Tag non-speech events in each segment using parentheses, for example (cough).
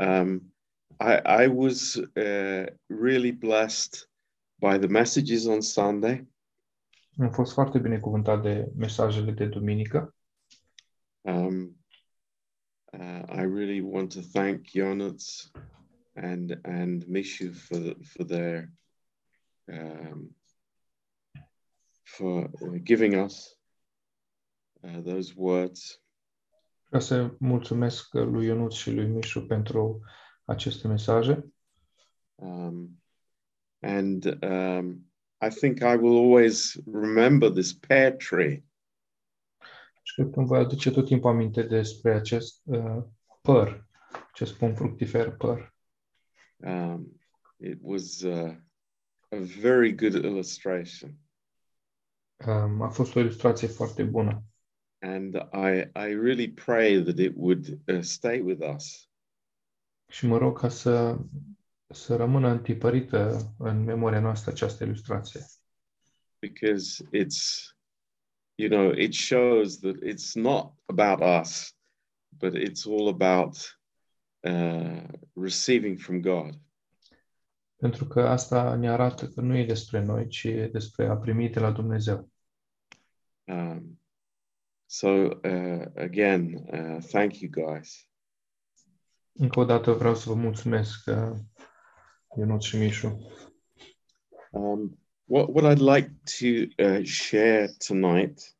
Um, I, I was uh, really blessed by the messages on Sunday. Am fost foarte binecuvântat de mesajele de duminică. Um, uh, I really want to thank Jonas and and Mishu for the, for their um, for giving us uh, those words. Vreau să mulțumesc lui Ionut și lui Mișu pentru aceste mesaje. Um, and um, I think I will always remember this pear tree. Și cred că îmi voi aduce tot timpul aminte despre acest uh, păr, acest pom fructifer păr. Um, it was uh, a very good illustration. Um, a fost o ilustrație foarte bună. And I, I really pray that it would uh, stay with us. Și mă rog ca să, să rămână întipărită în memoria noastră această ilustrație. because it's you know it shows that it's not about us but it's all about uh, receiving from god Pentru că asta ne arată că nu e despre noi, ci e despre a primi de la Dumnezeu. um, so uh, again uh, thank you guys Încă o dată vreau să vă mulțumesc, uh, Ionut și Mișu. um, what, what i'd like to uh, share tonight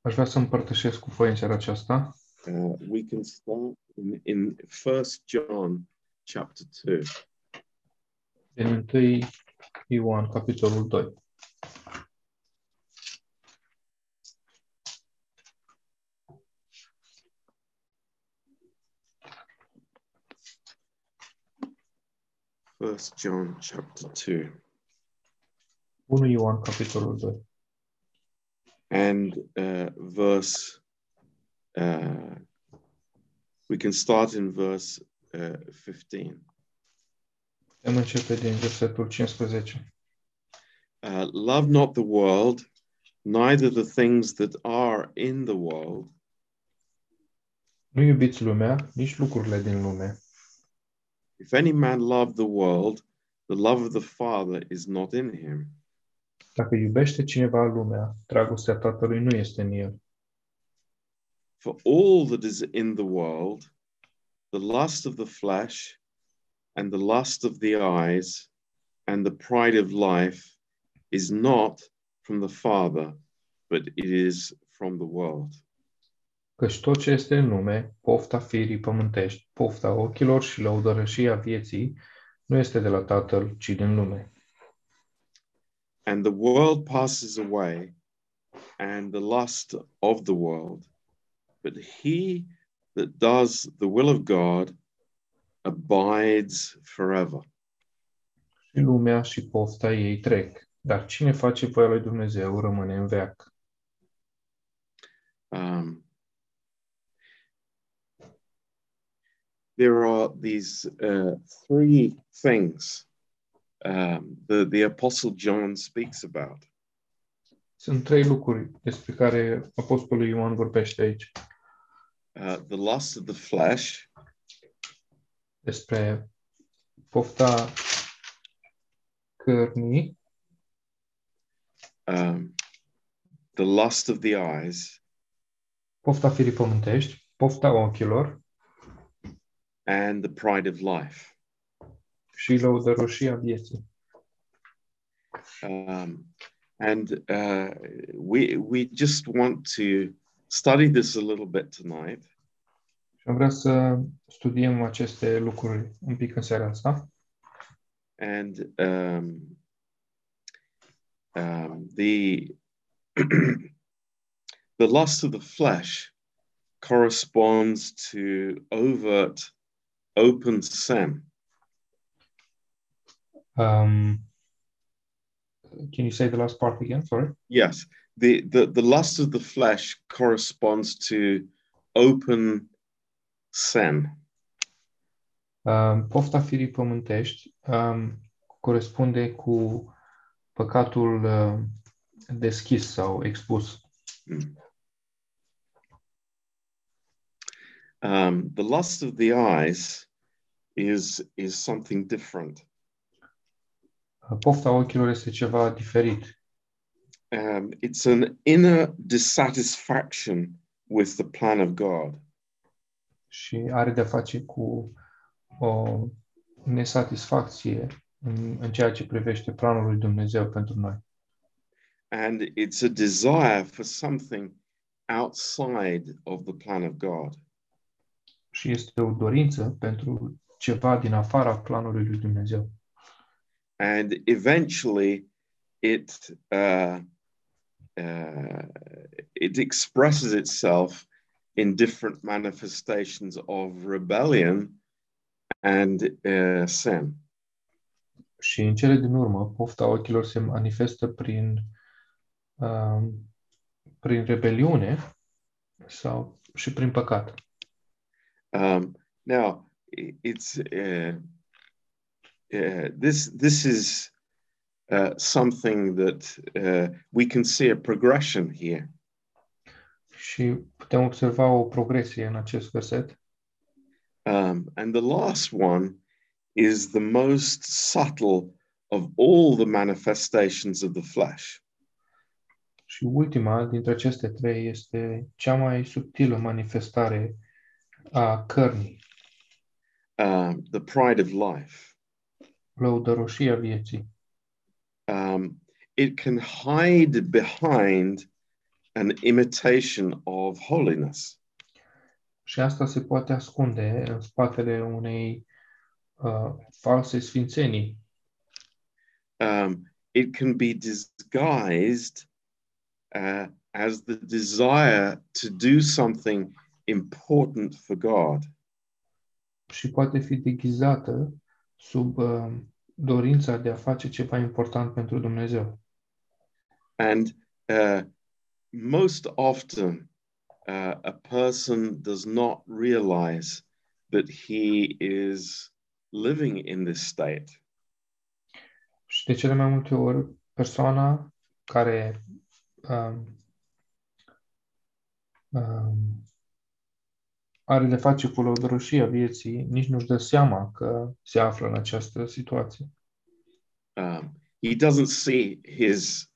Aș vrea să împărtășesc cu voi în seara aceasta. uh, we can start in, in first john chapter 2 Din 1 Ioan, capitolul 2. First john chapter 2 1 Ioan, capitolul 2. and uh, verse uh, we can start in verse uh, 15 Putem începe din versetul 15. uh, love not the world neither the things that are in the world Nu iubiți lumea, nici lucrurile din lume. If any man love the world the love of the father is not in him Dacă iubește cineva lumea, dragostea Tatălui nu este în el. for all that is in the world the lust of the flesh and the lust of the eyes and the pride of life is not from the father but it is from the world Căci tot ce este în lume, pofta firii pământești, pofta ochilor și lăudărășia vieții, nu este de la Tatăl, ci din lume. and the world passes away and the lust of the world but he that does the will of god abides forever Și lumea și pofta ei trec, dar cine face voia lui Dumnezeu rămâne în veac. um, there are these uh, three things um, the, the apostle john speaks about. Sunt trei lucruri despre care Apostolul Ioan vorbește aici. uh, the lust of the flesh. Despre pofta cărnii, um, the lust of the eyes. Pofta firii pământești, pofta ochilor and the pride of life și lăudăroșia vieții. um, and uh, we we just want to study this a little bit tonight Și am vrea să studiem aceste lucruri un pic în seara asta. and um, um, the (clears throat) the lust of the flesh corresponds to overt open sin Um, can you say the last part again? Sorry. yes the, the the lust of the flesh corresponds to open sin Um, pofta firii pământești um, corespunde cu păcatul uh, deschis sau expus. Um, the lust of the eyes is is something different. Pofta ochilor este ceva diferit. Um, it's an inner dissatisfaction with the plan of God. și are de-a face cu o nesatisfacție în, în ceea ce privește planul lui Dumnezeu pentru noi. And it's a desire for something outside of the plan of God. Și este o dorință pentru ceva din afara planului lui Dumnezeu. And eventually it, uh, uh, it expresses itself in different manifestations of rebellion and uh, sin. Și în cele din urmă, pofta ochilor se manifestă prin, um, prin rebeliune sau și prin păcat. Um, now, it's uh, uh, this. This is uh, something that uh, we can see a progression here. Și putem observa o progresie în acest verset. Um, and the last one is the most subtle of all the manifestations of the flesh. Și ultima dintre aceste trei este cea mai subtilă manifestare a cărnii, Um, the pride of life. lăudăroșia vieții. Um, it can hide behind an imitation of holiness. Și asta se poate ascunde în spatele unei uh, false sfințenii. um, it can be disguised uh, as the desire to do something important for God. și poate fi deghizată sub uh, dorința de a face ceva important pentru Dumnezeu. And uh, most often, uh, a person does not realize that he is living in this state. Și de cele mai multe ori, persoana care um, um, are de face cu lăudăroșia vieții, nici nu-și dă seama că se află în această situație. Um, he doesn't see his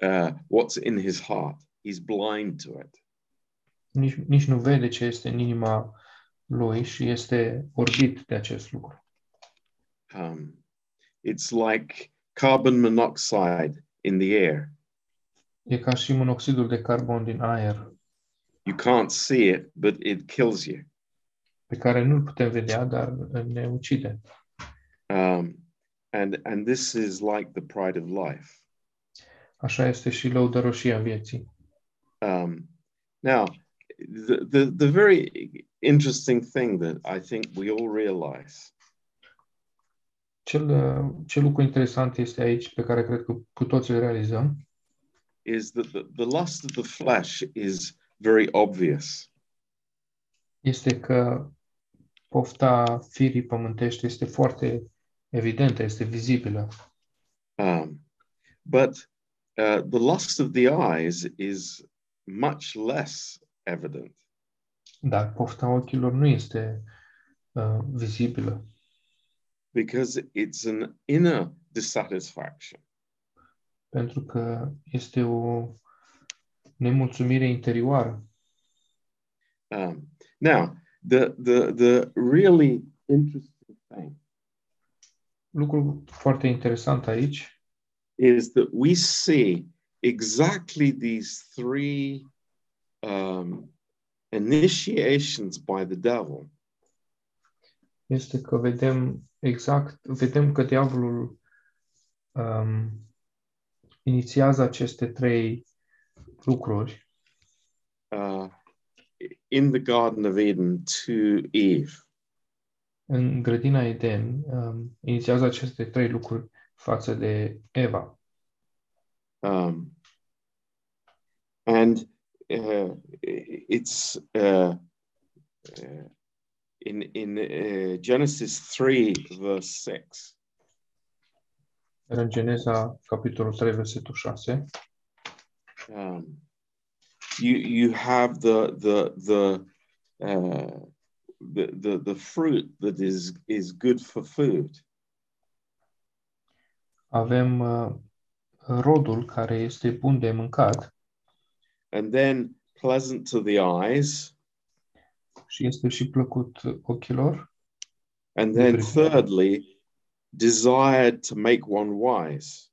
uh, what's in his heart. He's blind to it. Nici, nici nu vede ce este în inima lui și este orbit de acest lucru. um, it's like carbon monoxide in the air. E ca și monoxidul de carbon din aer, You can't see it, but it kills you. pe care nu-l putem vedea, dar ne ucide. Um, and and this is like the pride of life. Așa este și lăudăroșia vieții. Um, now, the, the the very interesting thing that I think we all realize Cel, ce lucru interesant este aici, pe care cred că cu toți îl realizăm, is that the, the lust of the flesh is very obvious. este că pofta firii pământești este foarte evidentă, este vizibilă. Um, but uh, the lust of the eyes is much less evident. Dar pofta ochilor nu este uh, vizibilă, because it's an inner dissatisfaction. pentru că este o nemulțumire interioară. Um, now, the, the, the really interesting thing Lucrul foarte interesant aici is that we see exactly these three um, initiations by the devil este că vedem exact, vedem că diavolul um, inițiază aceste trei lucruri uh, in the Garden of Eden to Eve. în grădina Eden, um, inițiază aceste trei lucruri față de Eva. Um, and uh, it's uh, uh, in in uh, Genesis three verse six. Iar în Geneza, capitolul 3, versetul 6, Um, you you have the the the uh, the, the, the fruit that is, is good for food. Avem uh, rodul care este bun de mâncat and then pleasant to the eyes, și este și plăcut ochilor. and then thirdly, desired to make one wise.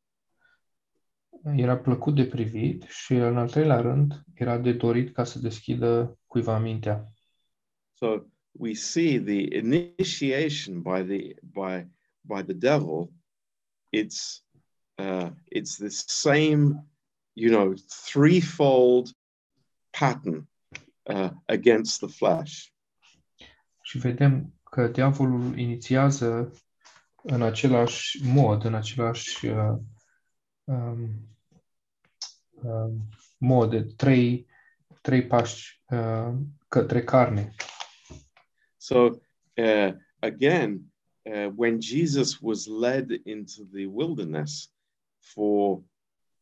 Era plăcut de privit și în al treilea rând era de dorit ca să deschidă cuiva mintea. So we see the initiation by the by by the devil. It's uh, it's the same, you know, threefold pattern uh, against the flesh. Și vedem că diavolul inițiază în același mod, în același uh, um, um, mod, de trei, trei pași uh, către carne. So uh, again, uh, when Jesus was led into the wilderness for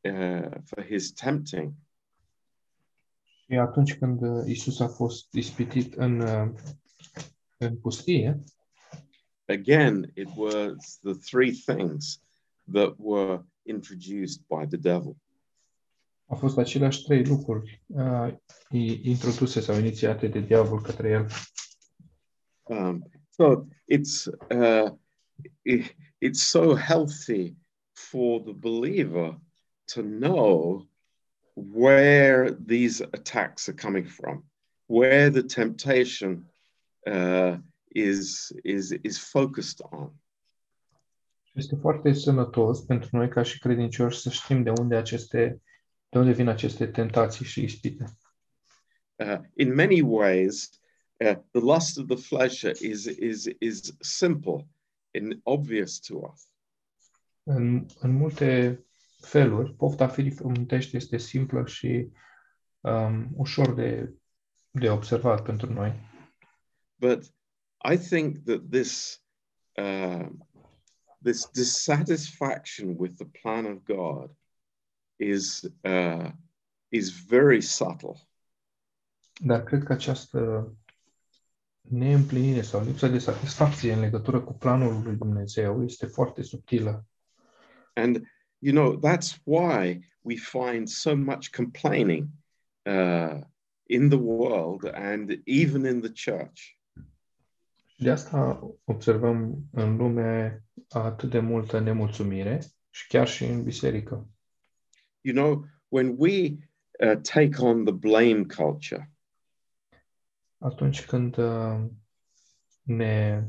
uh, for his tempting, Și atunci când uh, Isus a fost ispitit în, uh, în pustie, again, it was the three things that were introduced by the devil. au fost aceleași trei lucruri uh, introduse sau inițiate de diavol către el. Um, so it's uh, i- it's so healthy for the believer to know where these attacks are coming from, where the temptation uh, is is is focused on. Este foarte sănătos pentru noi ca și credincioși să știm de unde aceste de unde vin aceste tentații și ispite. Uh, in many ways, uh, the lust of the flesh is is is simple and obvious to us. În, în multe feluri, pofta firii frământești este simplă și um, ușor de, de observat pentru noi. But I think that this uh, this dissatisfaction with the plan of God is uh, is very subtle. Dar cred că această neîmplinire sau lipsa de satisfacție în legătură cu planul lui Dumnezeu este foarte subtilă. And you know that's why we find so much complaining uh, in the world and even in the church. Și de asta observăm în lume atât de multă nemulțumire și chiar și în biserică. You know, when we uh, take on the blame culture, Atunci când uh, ne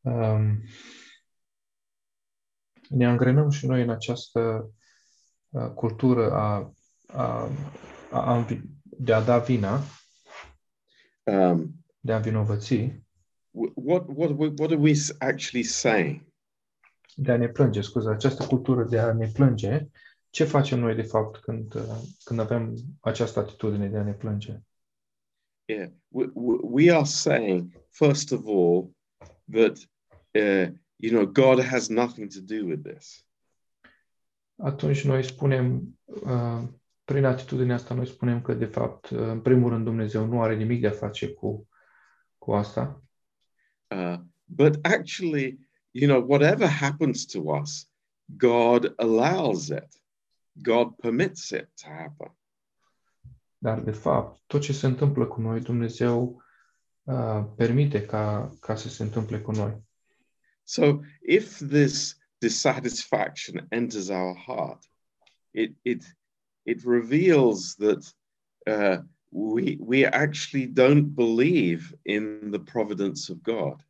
um, ne angrenăm și noi în această uh, cultură a, a, a, a, învi- de a da vina, um, de a învinovăți, wh- what what what are we s- actually saying? de a ne plânge, scuze, această cultură de a ne plânge, ce facem noi de fapt când, uh, când avem această atitudine de a ne plânge? Yeah, we, we we are saying first of all that uh, you know God has nothing to do with this. Atunci noi spunem, uh, prin atitudinea asta, noi spunem că de fapt, uh, în primul rând, Dumnezeu nu are nimic de a face cu, cu asta, Uh, but actually, you know, whatever happens to us, God allows it. God permits it to happen. dar de fapt, tot ce se întâmplă cu noi, Dumnezeu uh, permite ca, ca să se întâmple cu noi. So if this dissatisfaction enters our heart, it it it reveals that uh, we we actually don't believe in the providence of God.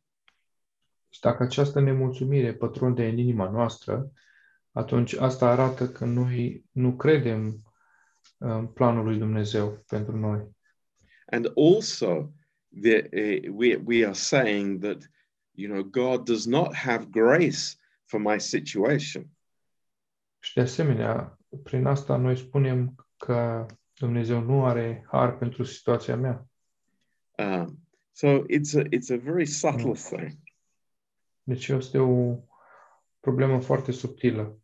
Și dacă această nemulțumire pătrunde în inima noastră, atunci asta arată că noi nu credem în planul lui Dumnezeu pentru noi. And also, the, uh, we we are saying that you know God does not have grace for my situation. Și de asemenea, prin asta noi spunem că Dumnezeu nu are har pentru situația mea. Um, so it's a it's a very subtle thing. Deci este o problemă foarte subtilă.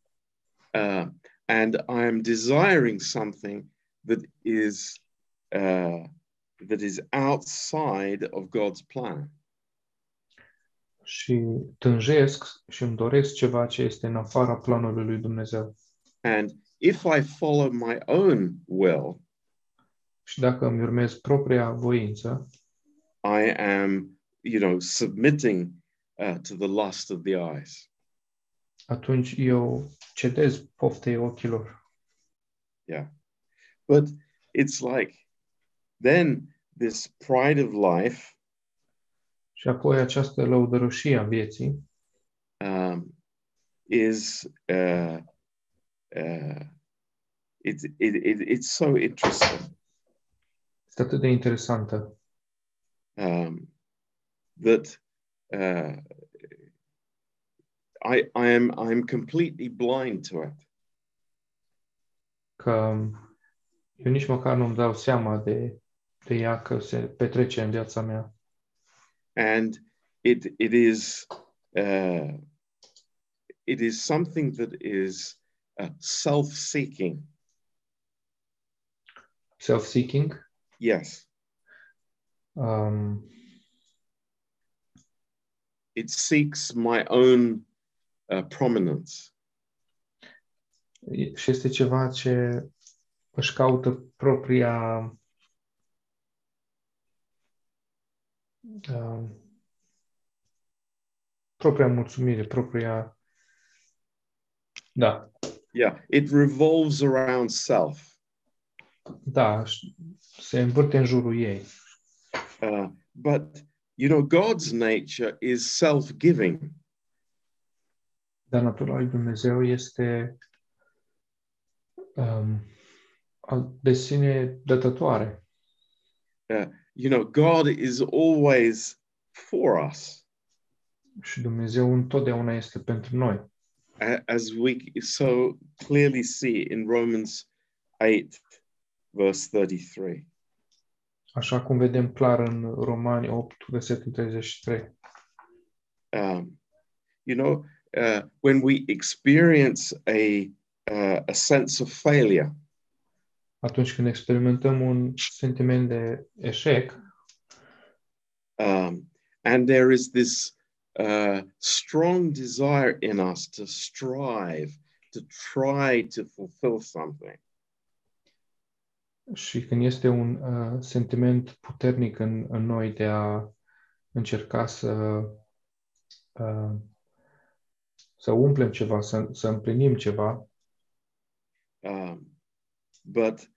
uh, and I am desiring something that is uh, that is outside of God's plan. Și tânjesc și îmi doresc ceva ce este în afara planului lui Dumnezeu. And if I follow my own will, Și dacă îmi urmez propria voință, I am, you know, submitting uh, to the lust of the eyes. atunci eu cedez poftei ochilor. Yeah. But it's like then this pride of life Și apoi această lăudăroșie a vieții um, is uh, uh, it, it, it, it's so interesting este atât de interesantă um, that uh, I, I am I'm completely blind to it. că eu nici măcar nu-mi dau seama de, de ea că se petrece în viața mea. and it it is uh, it is something that is uh, self-seeking. Self-seeking. Yes, Um, it seeks my own uh, prominence. e- și este ceva ce își caută propria um, propria mulțumire, propria da, Yeah, it revolves around self. da, și se învârte în jurul ei. Uh, but you know, God's nature is self-giving. Dar natura lui Dumnezeu este um, a- de sine dătătoare. Uh, you know, God is always for us, Și Dumnezeu întotdeauna este pentru noi. a- as we so clearly see in Romans 8, verse 33. Așa cum vedem clar în Romani 8, versetul 33. um, you know, uh, when we experience a uh, a sense of failure, Atunci când experimentăm un sentiment de eșec um, and there is this uh, strong desire in us to strive, to try to fulfill something, și când este un uh, sentiment puternic în, în noi de a încerca să uh, să umplem ceva, să, să împlinim ceva, um, but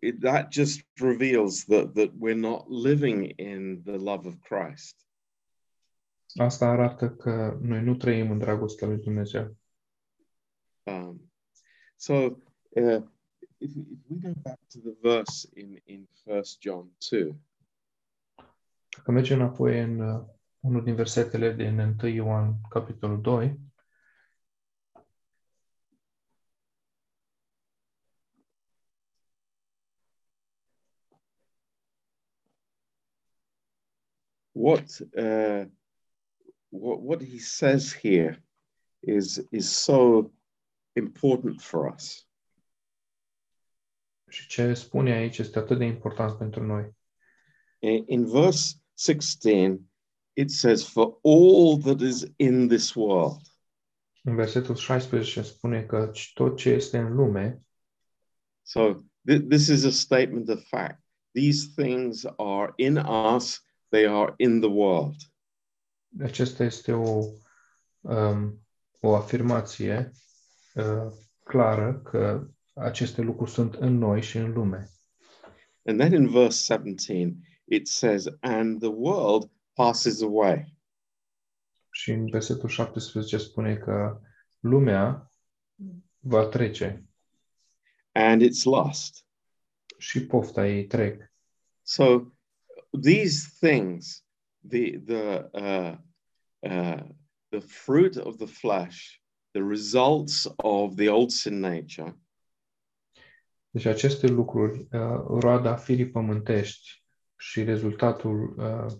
it, that just reveals that that we're not living in the love of Christ. asta arată că noi nu trăim în dragostea lui Dumnezeu. Um, so uh, if, if we go back to the verse in in First John two, Dacă mergem înapoi în uh, unul din versetele din 1 Ioan, capitolul 2, what uh, what what he says here is is so important for us. Și ce spune aici este atât de important pentru noi. In, in verse sixteen, it says, "For all that is in this world." În versetul 16 spune că tot ce este în lume, So th- this is a statement of fact. These things are in us; they are in the world. acesta este o, um, o afirmație uh, clară că aceste lucruri sunt în noi și în lume. And then in verse 17, it says, And the world passes away. Și în versetul 17 spune că lumea va trece and its lust. și pofta ei trec. So these things, the the uh, uh, the fruit of the flesh, the results of the old sin nature, Deci aceste lucruri, uh, roada firii pământești și rezultatul uh,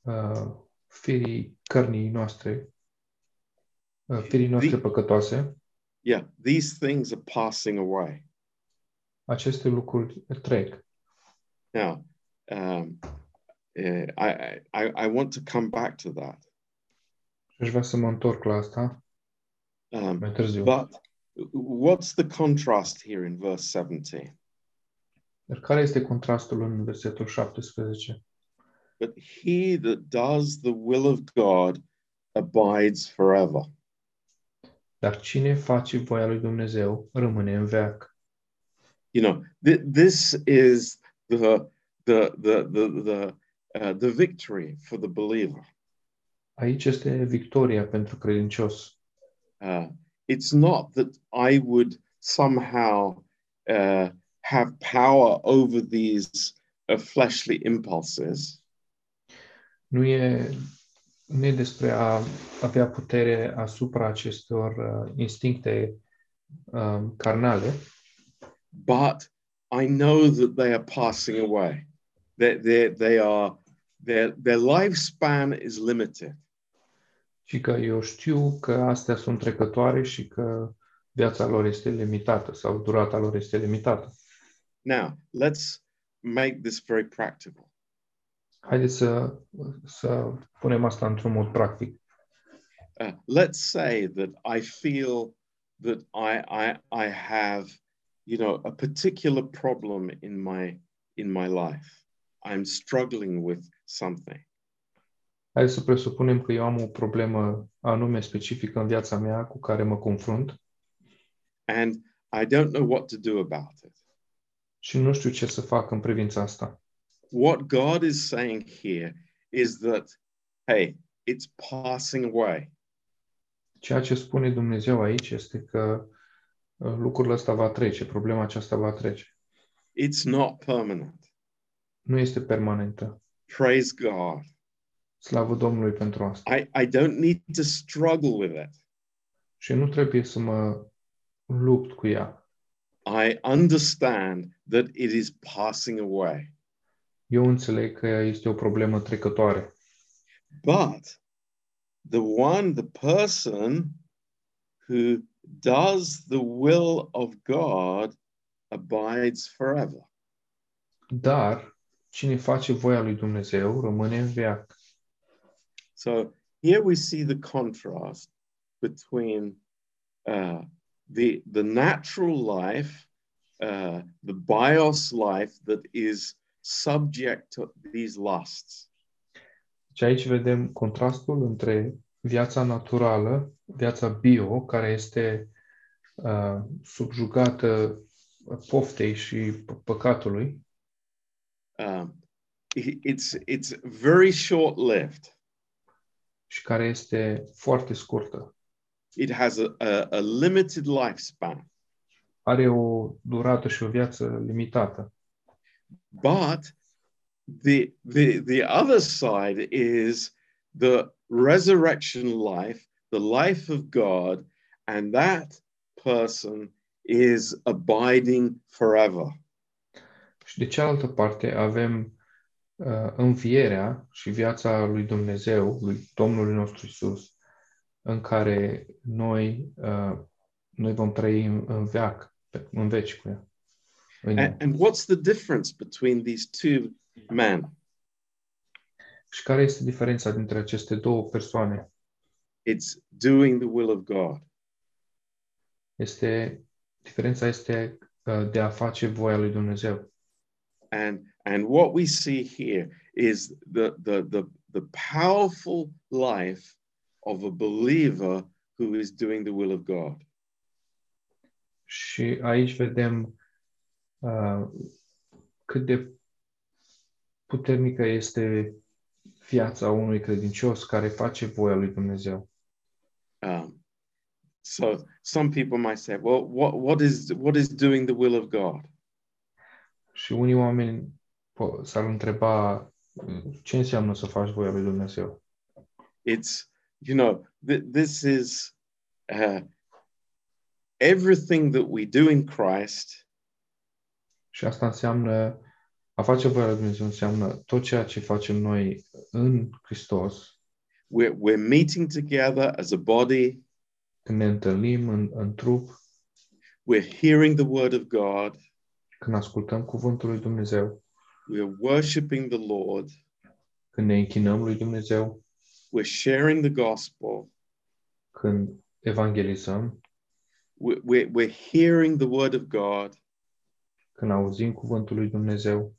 uh, firii cărnii noastre, uh, firii noastre păcătoase, yeah, these things are passing away. aceste lucruri trec. Now, um, uh, I, I, I want to come back to that. Și aș vrea să mă întorc la asta Um, mai târziu. but what's the contrast here in verse 17? Dar care este contrastul în versetul 17? But he that does the will of God abides forever. Dar cine face voia lui Dumnezeu rămâne în veac. You know, th- this is the the the the the, uh, the victory for the believer. Aici este victoria pentru credincios. Uh, it's not that I would somehow uh, have power over these uh, fleshly impulses, Nu e, nu e despre a avea putere asupra acestor uh, instincte uh, carnale, but I know that they are passing away. They they they are their their lifespan is limited. Ci că eu știu că astea sunt trecătoare și că viața lor este limitată sau durata lor este limitată. Now let's make this very practical. Haideți să, să punem asta într-un mod practic. Uh, let's say that I feel that I I I have, you know, a particular problem in my in my life. I'm struggling with something. Hai să presupunem că eu am o problemă anume specifică în viața mea cu care mă confrunt and I don't know what to do about it. și nu știu ce să fac în privința asta. What God is saying here is that, hey, it's passing away. Ceea ce spune Dumnezeu aici este că uh, lucrul ăsta va trece, problema aceasta va trece. It's not permanent. Nu este permanentă. Praise God. Slavă Domnului pentru asta. I, I don't need to struggle with it. Și nu trebuie să mă lupt cu ea. I understand that it is passing away. Eu înțeleg că este o problemă trecătoare. But the one, the person who does the will of God abides forever. Dar cine face voia lui Dumnezeu rămâne în veac. So here we see the contrast between uh, the the natural life, uh, the bios life that is subject to these lusts, Și aici vedem contrastul între viața naturală, viața bio, care este uh, subjugată poftei și păcatului, um, it's it's very short lived. Și care este foarte scurtă. It has a, a, a limited lifespan, Are o durată și o viață limitată. but the the the other side is the resurrection life, the life of God, and that person is abiding forever. Și de cealaltă parte avem uh, învierea și viața lui Dumnezeu, lui Domnului nostru Isus, în care noi, uh, noi vom trăi în, în veac, pe- în veci cu ea. În ea. And, and what's the difference between these two men? Și care este diferența dintre aceste două persoane? It's doing the will of God. Este, diferența este uh, de a face voia lui Dumnezeu. And and what we see here is the the the, the powerful life of a believer who is doing the will of God. Și aici vedem uh, cât de puternică este viața unui credincios care face voia lui Dumnezeu. Um, so some people might say, well, what what is what is doing the will of God? Și unii oameni po- s-ar întreba uh, ce înseamnă să faci voia lui Dumnezeu. It's you know th- this is uh, everything that we do in Christ. Și asta înseamnă, a face voia lui Dumnezeu înseamnă tot ceea ce facem noi în Hristos, we're, we're meeting together as a body. Când ne întâlnim în, în trup, we're hearing the word of god când ascultăm cuvântul lui Dumnezeu, we are worshiping the Lord, când ne închinăm lui Dumnezeu, we're sharing the gospel, când evangelizăm, we're, we're, we're hearing the word of God, când auzim cuvântul lui Dumnezeu,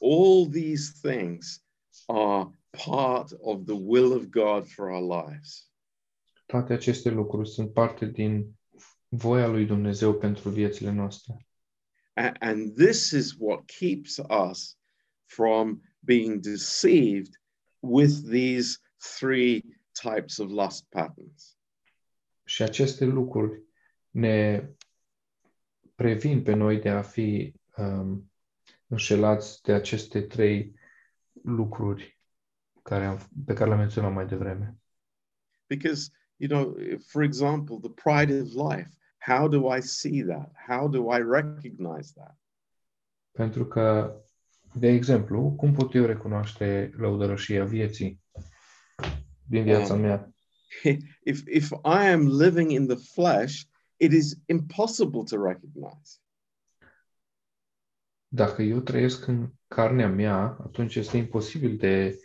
all these things are part of the will of God for our lives. toate aceste lucruri sunt parte din voia lui Dumnezeu pentru viețile noastre. And this is what keeps us from being deceived with these three types of lust patterns. Și aceste lucruri ne previn pe noi de a fi um, înșelați de aceste trei lucruri care am, pe care le-am menționat mai devreme. Because, you know, for example, the pride of life, how do I see that? How do I recognize that? Pentru că, de exemplu, cum pot eu recunoaște lăudărășia vieții din viața Um, mea? (laughs) If, if I am living in the flesh, it is impossible to recognize. Dacă eu trăiesc în carnea mea, atunci este imposibil de,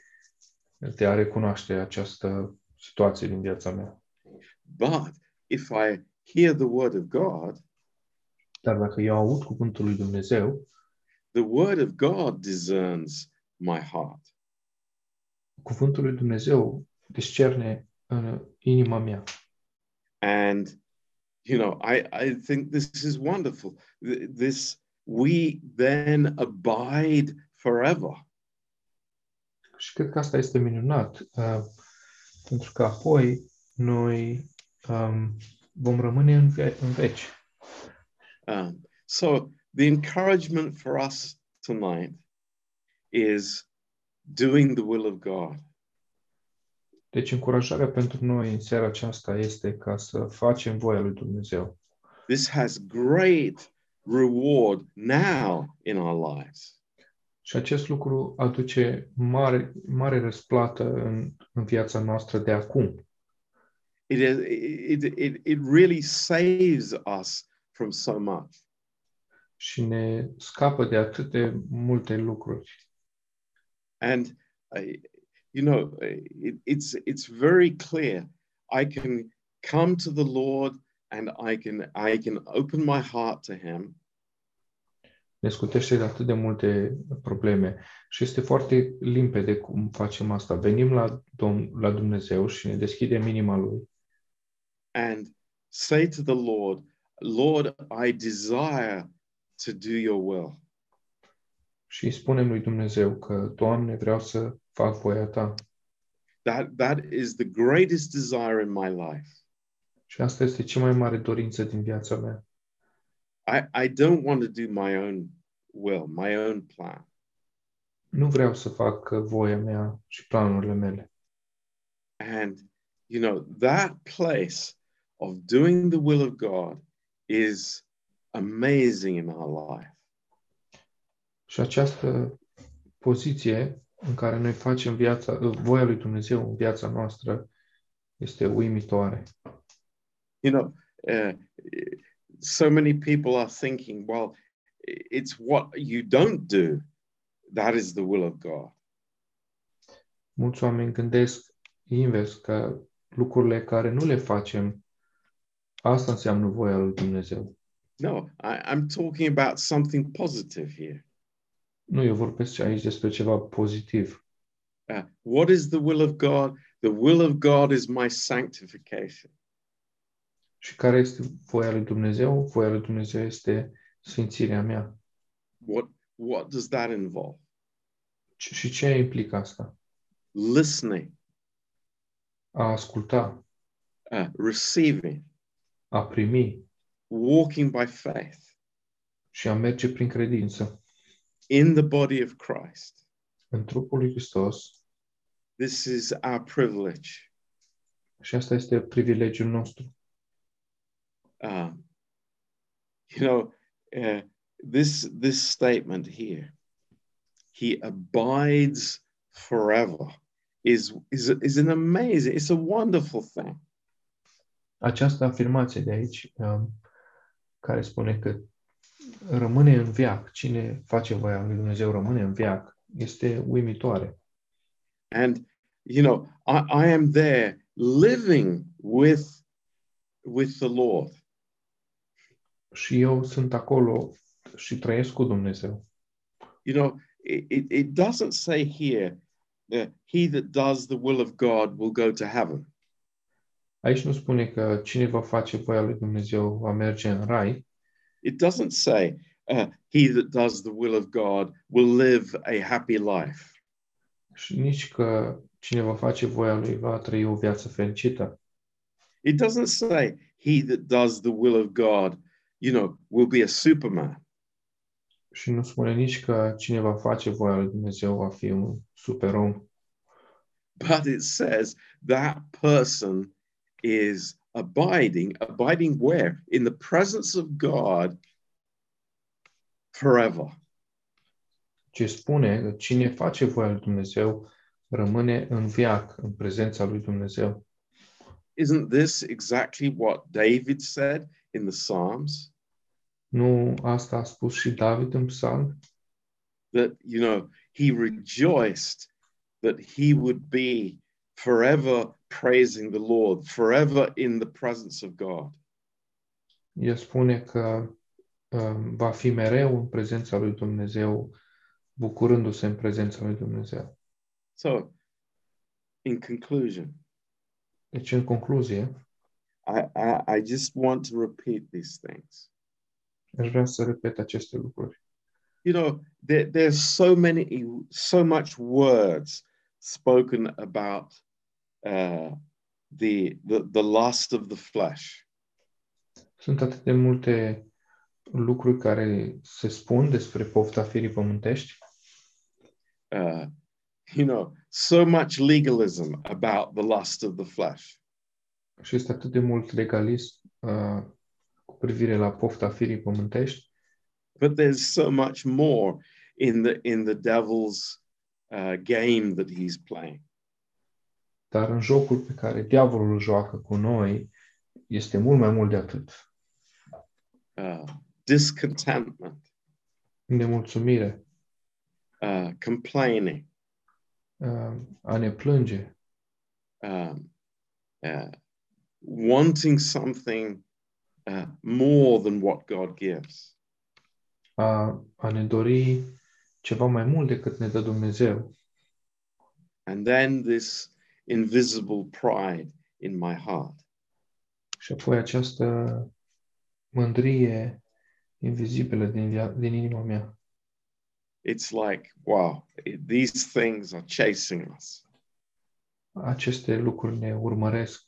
de a recunoaște această situație din viața mea. But if I hear the word of God, Dar dacă eu aud cuvântul lui Dumnezeu, the word of God discerns my heart. cuvântul lui Dumnezeu discerne în inima mea. And, you know, I, I think this is wonderful. Th- This, we then abide forever. Și cred că asta este minunat, uh, pentru că apoi noi um, vom rămâne în, ve- în veci. Um, so the encouragement for us tonight is doing the will of God. Deci încurajarea pentru noi în seara aceasta este ca să facem voia lui Dumnezeu. This has great reward now in our lives. Și acest lucru aduce mare, mare răsplată în, în viața noastră de acum. It, is, it, it, it really saves us from so much. Și ne scapă de atât de multe lucruri. And, uh, you know, uh, it, it's, it's very clear. I can come to the Lord and I can, I can open my heart to Him Ne scutește de atât de multe probleme. Și este foarte limpede cum facem asta. Venim la, Dom- la Dumnezeu și ne deschidem inima Lui and say to the Lord, Lord, I desire to do your will. și îi spunem lui Dumnezeu că, Doamne, vreau să fac voia Ta. That, that is the greatest desire in my life. Și asta este cea mai mare dorință din viața mea. I, I don't want to do my own will, my own plan. Nu vreau să fac uh, voia mea și planurile mele. And, you know, that place of doing the will of God is amazing in our life. Și această poziție în care noi facem viața, uh, voia lui Dumnezeu în viața noastră este uimitoare. You know, uh, so many people are thinking, well, it's what you don't do that is the will of God. Mulți oameni gândesc invers, că lucrurile care nu le facem, asta înseamnă voia lui Dumnezeu. No, I, I'm talking about something positive here. Nu, eu vorbesc aici despre ceva pozitiv. Uh, what is the will of God? The will of God is my sanctification. Și care este voia lui Dumnezeu? Voia lui Dumnezeu este sfințirea mea. What what does that involve? Și și ce implică asta? Listening, A asculta, uh, receiving, a primi walking by faith și a merge prin credință in the body of Christ. în trupul lui Hristos. This is our privilege. Și asta este privilegiul nostru. Um, you know, uh, this this statement here, he abides forever, is is is an amazing. It's a wonderful thing. Această afirmație de aici, um, care spune că rămâne în viac, cine face voia lui Dumnezeu rămâne în viac, este uimitoare. And, you know, I, I am there living with, with the Lord. Și eu sunt acolo și trăiesc cu Dumnezeu. You know, it, it, it doesn't say here, uh, he that does the will of God will go to heaven. Aici nu spune că cine va face voia lui Dumnezeu va merge în rai, It doesn't say, uh, he that does the will of God will live a happy life. și nici că cine va face voia lui va trăi o viață fericită. It doesn't say, he that does the will of God, you know, will be a superman. Și nu spune nici că cine va face voia lui Dumnezeu va fi un superom, But it says that person is abiding, abiding where? In the presence of God forever. ci spune că cine face voia lui Dumnezeu rămâne în viac, în prezența lui Dumnezeu. Isn't this exactly what David said in the Psalms? Nu asta a spus și David în psalm? That, you know, he rejoiced that he would be forever praising the Lord, forever in the presence of God. El spune că um, va fi mereu în prezența lui Dumnezeu, bucurându-se în prezența lui Dumnezeu. So, in conclusion, Deci, în concluzie, I, I, I just want to repeat these things. aș vrea să repet aceste lucruri. You know, there, there's so many, so much words spoken about uh, the, the the lust of the flesh. Sunt atât de multe lucruri care se spun despre pofta firii pământești, Uh, you know, so much legalism about the lust of the flesh. și este atât de mult legalism uh, cu privire la pofta firii pământești, But there's so much more in the in the devil's uh, game that he's playing. Dar în jocul pe care diavolul îl joacă cu noi este mult mai mult de atât. Uh, discontentment, Nemulțumire, uh, complaining, uh, a ne plânge, um, uh, wanting something uh, more than what God gives. a, a ne dori ceva mai mult decât ne dă Dumnezeu. And then this invisible pride in my heart. Și apoi această mândrie invizibilă din, via- din inima mea. It's like, wow, it- these things are chasing us. Aceste lucruri ne urmăresc,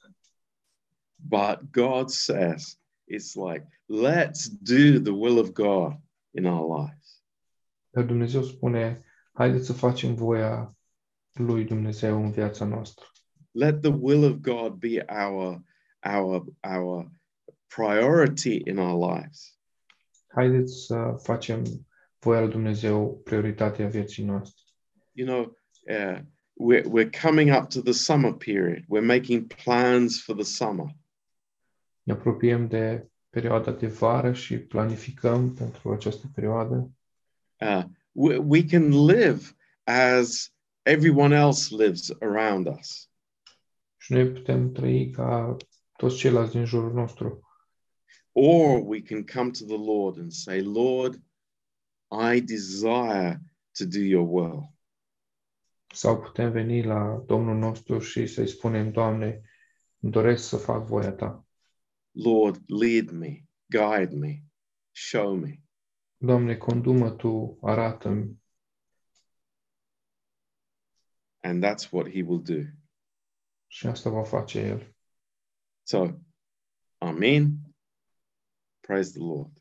But God says, it's like, let's do the will of God in our lives. dar Dumnezeu spune, haideți să facem voia lui Dumnezeu în viața noastră. Let the will of God be our our our priority in our lives. Haideți să facem voia lui Dumnezeu prioritatea vieții noastre. You know, uh, we're we're coming up to the summer period. We're making plans for the summer. Ne apropiem de perioada de vară și planificăm pentru această perioadă. Uh, we, we can live as everyone else lives around us. Și noi putem trăi ca toți ceilalți din jurul nostru. Or we can come to the Lord and say, Lord, I desire to do your will. Sau putem veni la Domnul nostru și să-i spunem, Doamne, îmi doresc să fac voia Ta. Lord, lead me, guide me, show me. Doamne, condumă Tu, arată-mi. And that's what he will do. Și asta va face El. So, Amen. Praise the Lord.